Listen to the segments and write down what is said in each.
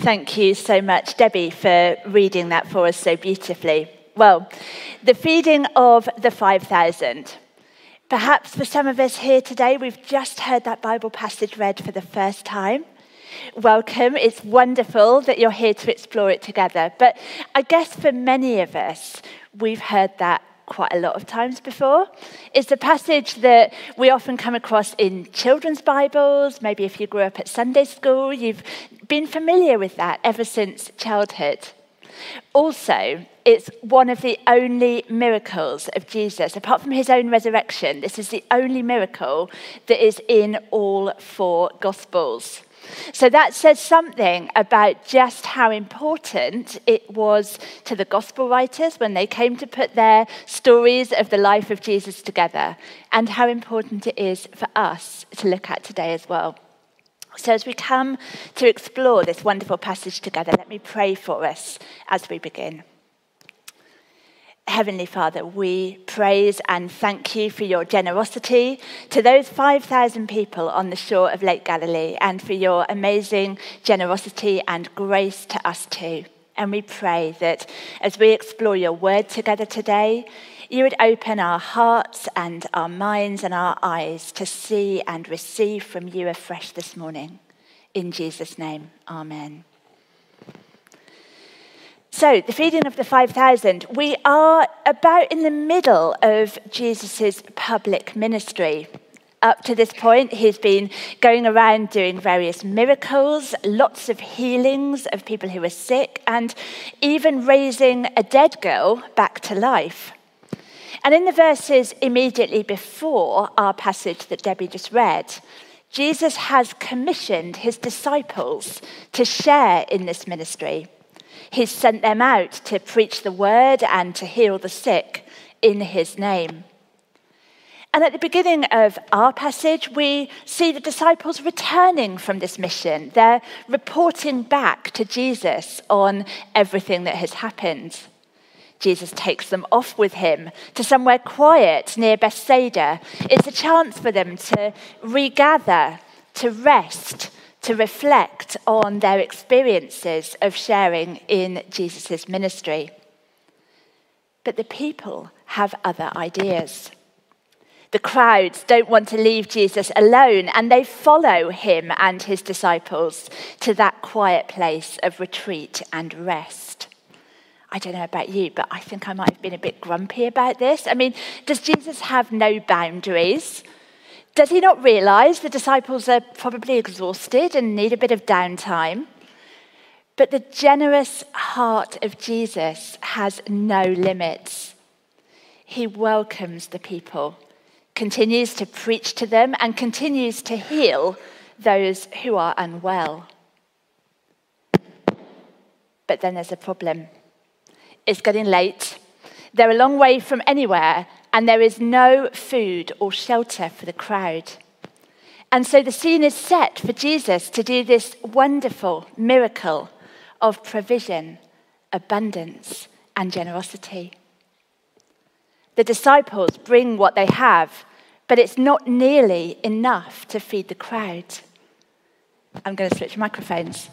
Thank you so much, Debbie, for reading that for us so beautifully. Well, the feeding of the 5,000. Perhaps for some of us here today, we've just heard that Bible passage read for the first time. Welcome. It's wonderful that you're here to explore it together. But I guess for many of us, we've heard that quite a lot of times before. It's a passage that we often come across in children's Bibles. Maybe if you grew up at Sunday school, you've been familiar with that ever since childhood. Also, it's one of the only miracles of Jesus. Apart from his own resurrection, this is the only miracle that is in all four Gospels. So that says something about just how important it was to the gospel writers when they came to put their stories of the life of Jesus together, and how important it is for us to look at today as well. So, as we come to explore this wonderful passage together, let me pray for us as we begin. Heavenly Father, we praise and thank you for your generosity to those 5,000 people on the shore of Lake Galilee and for your amazing generosity and grace to us too. And we pray that as we explore your word together today, you would open our hearts and our minds and our eyes to see and receive from you afresh this morning. In Jesus' name, amen. So, the feeding of the 5,000, we are about in the middle of Jesus' public ministry. Up to this point, he's been going around doing various miracles, lots of healings of people who were sick, and even raising a dead girl back to life. And in the verses immediately before our passage that Debbie just read, Jesus has commissioned his disciples to share in this ministry. He's sent them out to preach the word and to heal the sick in his name. And at the beginning of our passage, we see the disciples returning from this mission. They're reporting back to Jesus on everything that has happened. Jesus takes them off with him to somewhere quiet near Bethsaida. It's a chance for them to regather, to rest, to reflect on their experiences of sharing in Jesus' ministry. But the people have other ideas. The crowds don't want to leave Jesus alone, and they follow him and his disciples to that quiet place of retreat and rest. I don't know about you, but I think I might have been a bit grumpy about this. I mean, does Jesus have no boundaries? Does he not realize the disciples are probably exhausted and need a bit of downtime? But the generous heart of Jesus has no limits. He welcomes the people, continues to preach to them, and continues to heal those who are unwell. But then there's a problem. It's getting late. They're a long way from anywhere, and there is no food or shelter for the crowd. And so the scene is set for Jesus to do this wonderful miracle of provision, abundance, and generosity. The disciples bring what they have, but it's not nearly enough to feed the crowd. I'm going to switch microphones.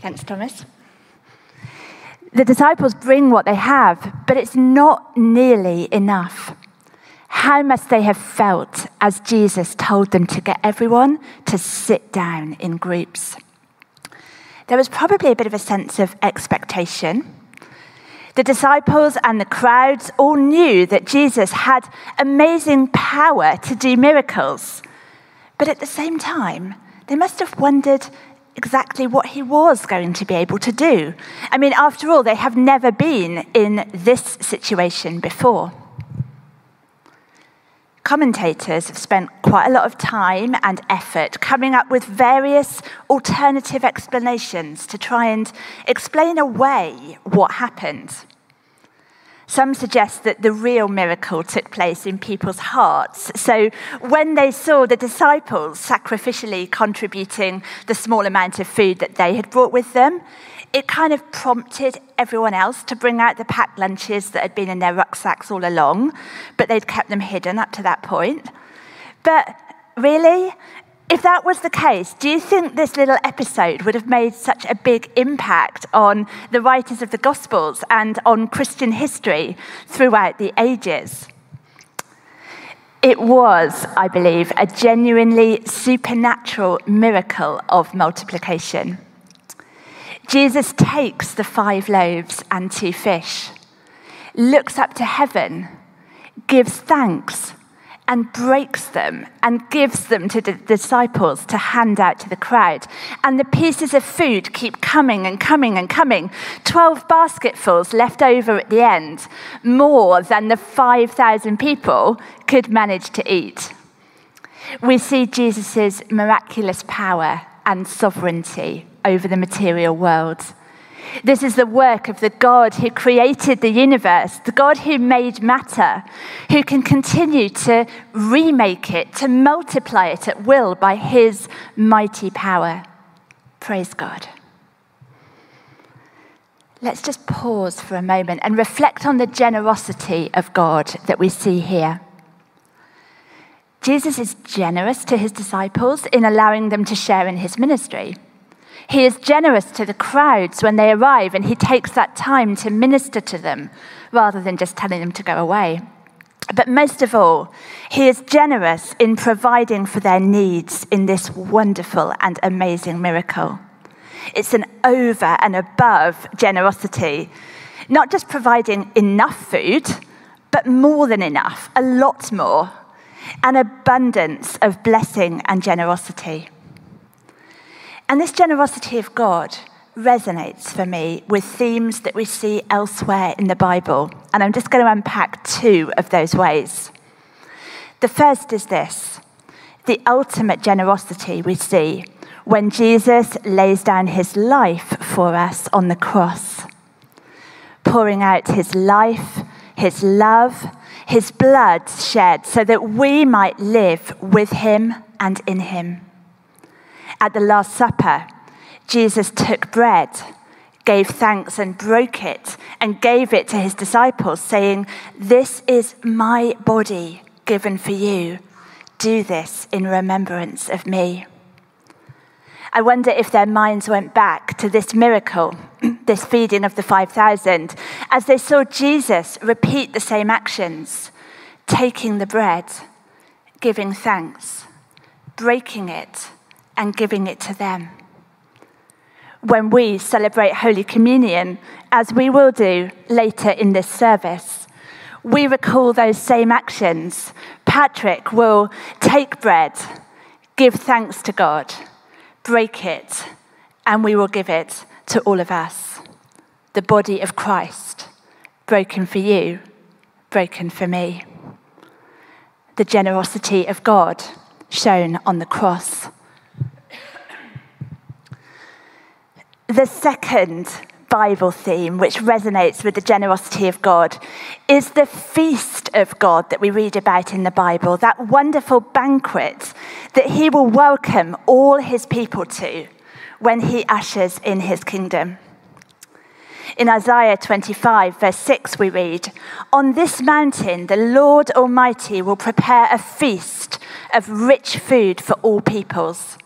Thanks, Thomas. The disciples bring what they have, but it's not nearly enough. How must they have felt as Jesus told them to get everyone to sit down in groups? There was probably a bit of a sense of expectation. The disciples and the crowds all knew that Jesus had amazing power to do miracles. But at the same time, they must have wondered exactly what he was going to be able to do. I mean, after all, they have never been in this situation before. Commentators have spent quite a lot of time and effort coming up with various alternative explanations to try and explain away what happened. Some suggest that the real miracle took place in people's hearts. So when they saw the disciples sacrificially contributing the small amount of food that they had brought with them, it kind of prompted everyone else to bring out the packed lunches that had been in their rucksacks all along, but they'd kept them hidden up to that point. But really, if that was the case, do you think this little episode would have made such a big impact on the writers of the Gospels and on Christian history throughout the ages? It was, I believe, a genuinely supernatural miracle of multiplication. Jesus takes the five loaves and two fish, looks up to heaven, gives thanks, and breaks them and gives them to the disciples to hand out to the crowd. And the pieces of food keep coming and coming and coming. Twelve basketfuls left over at the end, more than the 5,000 people could manage to eat. We see Jesus' miraculous power and sovereignty over the material world. This is the work of the God who created the universe, the God who made matter, who can continue to remake it, to multiply it at will by his mighty power. Praise God. Let's just pause for a moment and reflect on the generosity of God that we see here. Jesus is generous to his disciples in allowing them to share in his ministry. He is generous to the crowds when they arrive, and he takes that time to minister to them rather than just telling them to go away. But most of all, he is generous in providing for their needs in this wonderful and amazing miracle. It's an over and above generosity, not just providing enough food, but more than enough, a lot more, an abundance of blessing and generosity. And this generosity of God resonates for me with themes that we see elsewhere in the Bible. And I'm just going to unpack two of those ways. The first is this the ultimate generosity we see when Jesus lays down his life for us on the cross, pouring out his life, his love, his blood shed so that we might live with him and in him. At the Last Supper, Jesus took bread, gave thanks, and broke it, and gave it to his disciples, saying, This is my body given for you. Do this in remembrance of me. I wonder if their minds went back to this miracle, this feeding of the 5,000, as they saw Jesus repeat the same actions taking the bread, giving thanks, breaking it and giving it to them. When we celebrate Holy Communion, as we will do later in this service, we recall those same actions. Patrick will take bread, give thanks to God, break it, and we will give it to all of us. The body of Christ, broken for you, broken for me. The generosity of God shown on the cross. The second Bible theme, which resonates with the generosity of God, is the feast of God that we read about in the Bible, that wonderful banquet that He will welcome all His people to when He ushers in His kingdom. In Isaiah 25, verse 6, we read, On this mountain the Lord Almighty will prepare a feast of rich food for all peoples,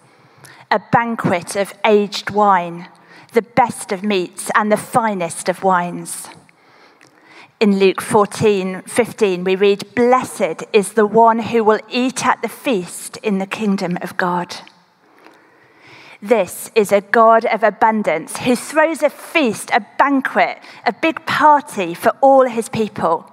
a banquet of aged wine the best of meats and the finest of wines. In Luke 14, 15, we read, Blessed is the one who will eat at the feast in the kingdom of God. This is a God of abundance who throws a feast, a banquet, a big party for all his people.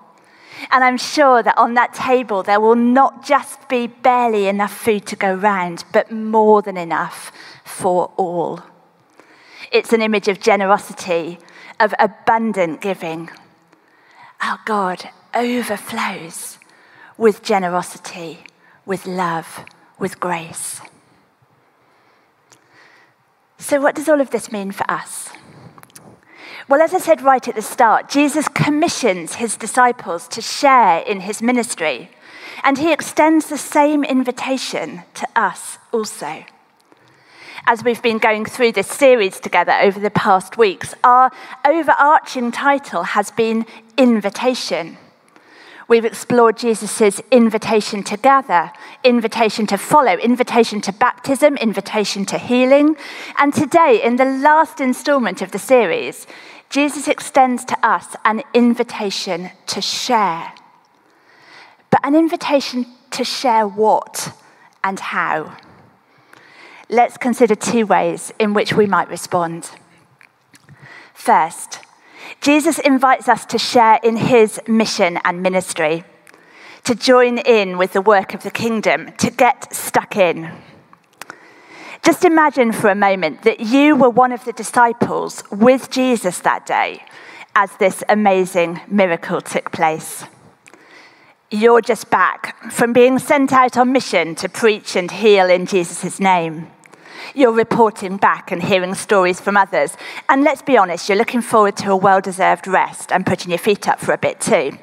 And I'm sure that on that table there will not just be barely enough food to go round, but more than enough for all. It's an image of generosity, of abundant giving. Our God overflows with generosity, with love, with grace. So, what does all of this mean for us? Well, as I said right at the start, Jesus commissions his disciples to share in his ministry, and he extends the same invitation to us also as we've been going through this series together over the past weeks, our overarching title has been Invitation, We've explored Jesus' invitation to gather, invitation to follow, invitation to baptism, invitation to healing. And today, in the last installment of the series, Jesus extends to us an invitation to share. But an invitation to share what and how. Let's consider two ways in which we might respond. First, Jesus invites us to share in his mission and ministry, to join in with the work of the kingdom, to get stuck in. Just imagine for a moment that you were one of the disciples with Jesus that day as this amazing miracle took place. You're just back from being sent out on mission to preach and heal in Jesus' name. You're reporting back and hearing stories from others. And let's be honest, you're looking forward to a well deserved rest and putting your feet up for a bit too.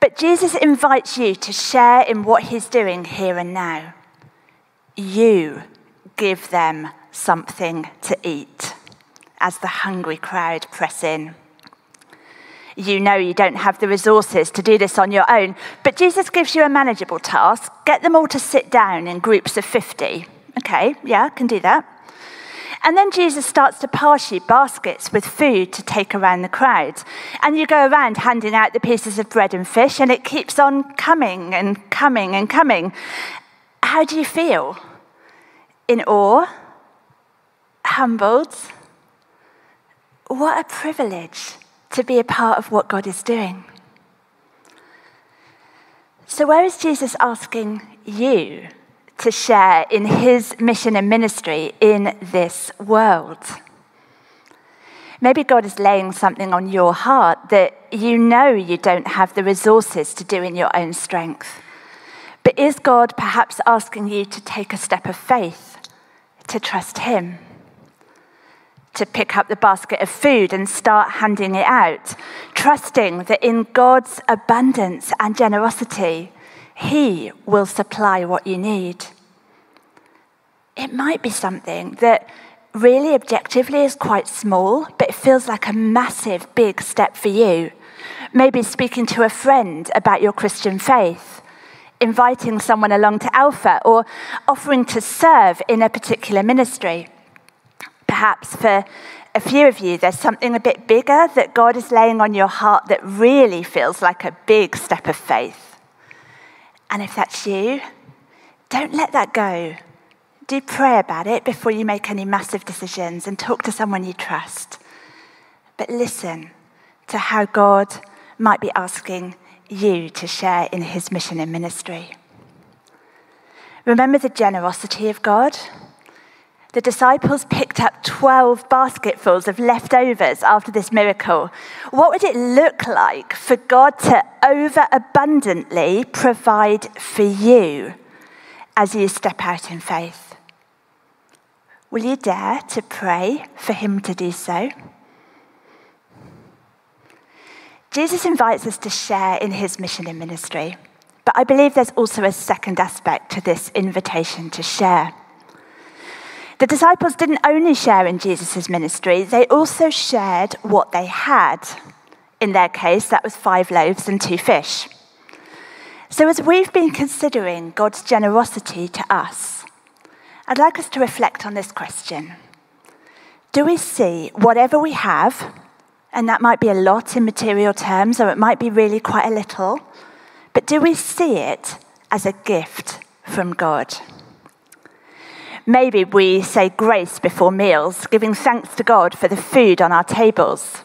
But Jesus invites you to share in what he's doing here and now. You give them something to eat as the hungry crowd press in. You know you don't have the resources to do this on your own, but Jesus gives you a manageable task get them all to sit down in groups of 50. Okay, yeah, can do that. And then Jesus starts to pass you baskets with food to take around the crowd. And you go around handing out the pieces of bread and fish, and it keeps on coming and coming and coming. How do you feel? In awe? Humbled? What a privilege to be a part of what God is doing. So, where is Jesus asking you to share in his mission and ministry in this world. Maybe God is laying something on your heart that you know you don't have the resources to do in your own strength. But is God perhaps asking you to take a step of faith, to trust Him? To pick up the basket of food and start handing it out, trusting that in God's abundance and generosity, he will supply what you need. It might be something that really objectively is quite small, but it feels like a massive, big step for you. Maybe speaking to a friend about your Christian faith, inviting someone along to Alpha, or offering to serve in a particular ministry. Perhaps for a few of you, there's something a bit bigger that God is laying on your heart that really feels like a big step of faith. And if that's you, don't let that go. Do pray about it before you make any massive decisions and talk to someone you trust. But listen to how God might be asking you to share in his mission and ministry. Remember the generosity of God? The disciples picked up 12 basketfuls of leftovers after this miracle. What would it look like for God to overabundantly provide for you as you step out in faith? Will you dare to pray for Him to do so? Jesus invites us to share in His mission and ministry, but I believe there's also a second aspect to this invitation to share. The disciples didn't only share in Jesus' ministry, they also shared what they had. In their case, that was five loaves and two fish. So, as we've been considering God's generosity to us, I'd like us to reflect on this question Do we see whatever we have, and that might be a lot in material terms, or it might be really quite a little, but do we see it as a gift from God? Maybe we say grace before meals, giving thanks to God for the food on our tables.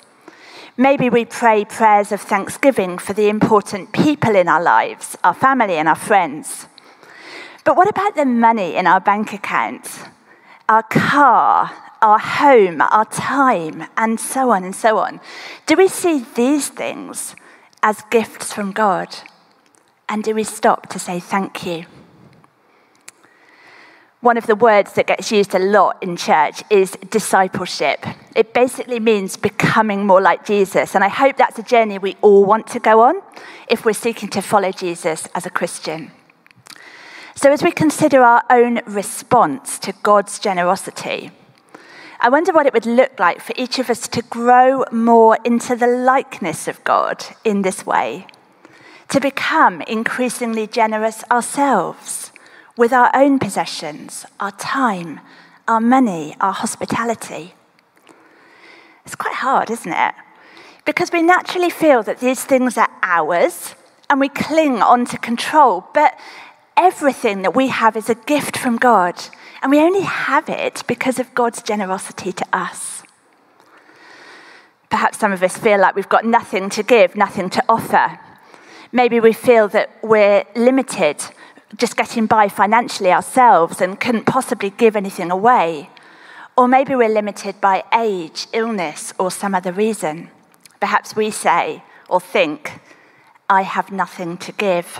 Maybe we pray prayers of thanksgiving for the important people in our lives, our family and our friends. But what about the money in our bank account, our car, our home, our time, and so on and so on? Do we see these things as gifts from God? And do we stop to say thank you? One of the words that gets used a lot in church is discipleship. It basically means becoming more like Jesus. And I hope that's a journey we all want to go on if we're seeking to follow Jesus as a Christian. So, as we consider our own response to God's generosity, I wonder what it would look like for each of us to grow more into the likeness of God in this way, to become increasingly generous ourselves with our own possessions, our time, our money, our hospitality. It's quite hard, isn't it? Because we naturally feel that these things are ours and we cling on to control, but everything that we have is a gift from God, and we only have it because of God's generosity to us. Perhaps some of us feel like we've got nothing to give, nothing to offer. Maybe we feel that we're limited, just getting by financially ourselves and couldn't possibly give anything away. Or maybe we're limited by age, illness, or some other reason. Perhaps we say or think, I have nothing to give.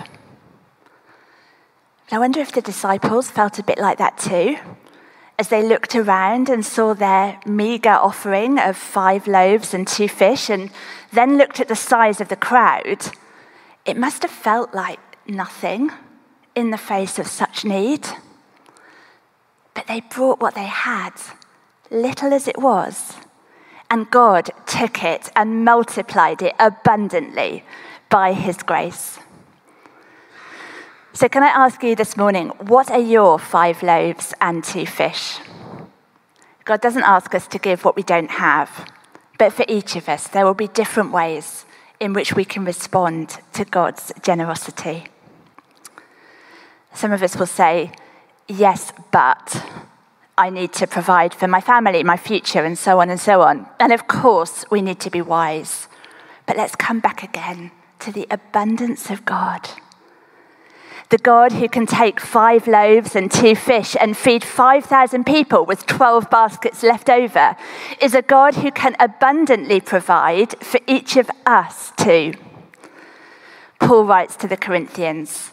But I wonder if the disciples felt a bit like that too, as they looked around and saw their meager offering of five loaves and two fish, and then looked at the size of the crowd it must have felt like nothing in the face of such need. But they brought what they had, little as it was, and God took it and multiplied it abundantly by his grace. So, can I ask you this morning, what are your five loaves and two fish? God doesn't ask us to give what we don't have, but for each of us, there will be different ways in which we can respond to God's generosity. Some of us will say, Yes, but I need to provide for my family, my future, and so on and so on. And of course, we need to be wise. But let's come back again to the abundance of God. The God who can take five loaves and two fish and feed 5,000 people with 12 baskets left over is a God who can abundantly provide for each of us too. Paul writes to the Corinthians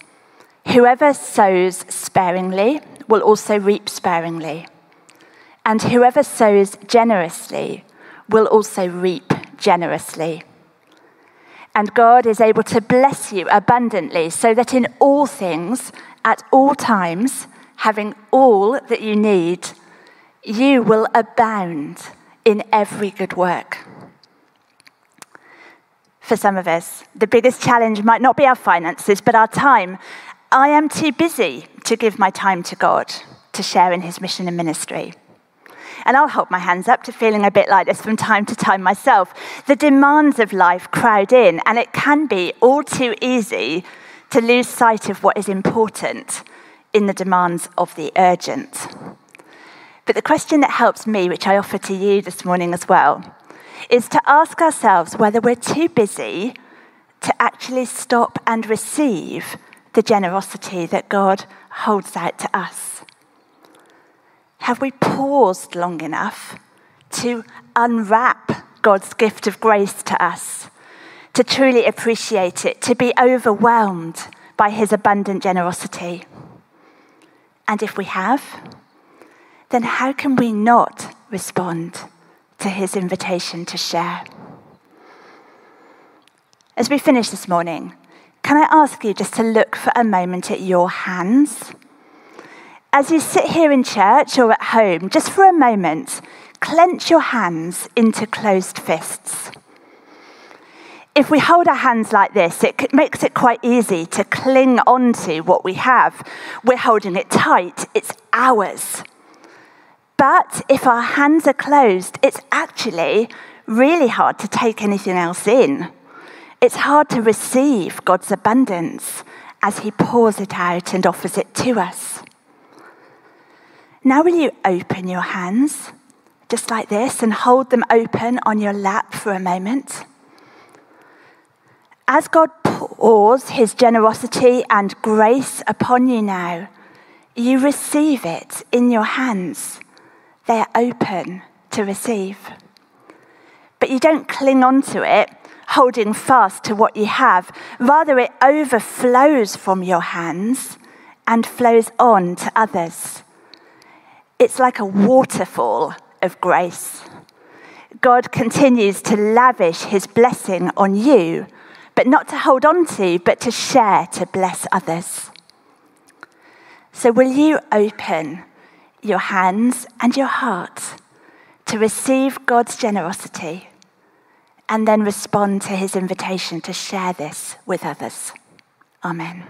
Whoever sows sparingly will also reap sparingly, and whoever sows generously will also reap generously and God is able to bless you abundantly, so that in all things, at all times, having all that you need, you will abound in every good work. For some of us, the biggest challenge might not be our finances, but our time. I am too busy to give my time to God to share in his mission and ministry. And I'll hold my hands up to feeling a bit like this from time to time myself. The demands of life crowd in, and it can be all too easy to lose sight of what is important in the demands of the urgent. But the question that helps me, which I offer to you this morning as well, is to ask ourselves whether we're too busy to actually stop and receive the generosity that God holds out to us. Have we paused long enough to unwrap God's gift of grace to us, to truly appreciate it, to be overwhelmed by his abundant generosity? And if we have, then how can we not respond to his invitation to share? As we finish this morning, can I ask you just to look for a moment at your hands? as you sit here in church or at home, just for a moment, clench your hands into closed fists. If we hold our hands like this, it makes it quite easy to cling onto what we have. We're holding it tight, it's ours. But if our hands are closed, it's actually really hard to take anything else in. It's hard to receive God's abundance as He pours it out and offers it to us. Now, will you open your hands just like this and hold them open on your lap for a moment? As God pours his generosity and grace upon you now, you receive it in your hands. They are open to receive. But you don't cling on to it, holding fast to what you have. Rather, it overflows from your hands and flows on to others. It's like a waterfall of grace. God continues to lavish his blessing on you, but not to hold on to, but to share to bless others. So, will you open your hands and your heart to receive God's generosity and then respond to his invitation to share this with others. Amen.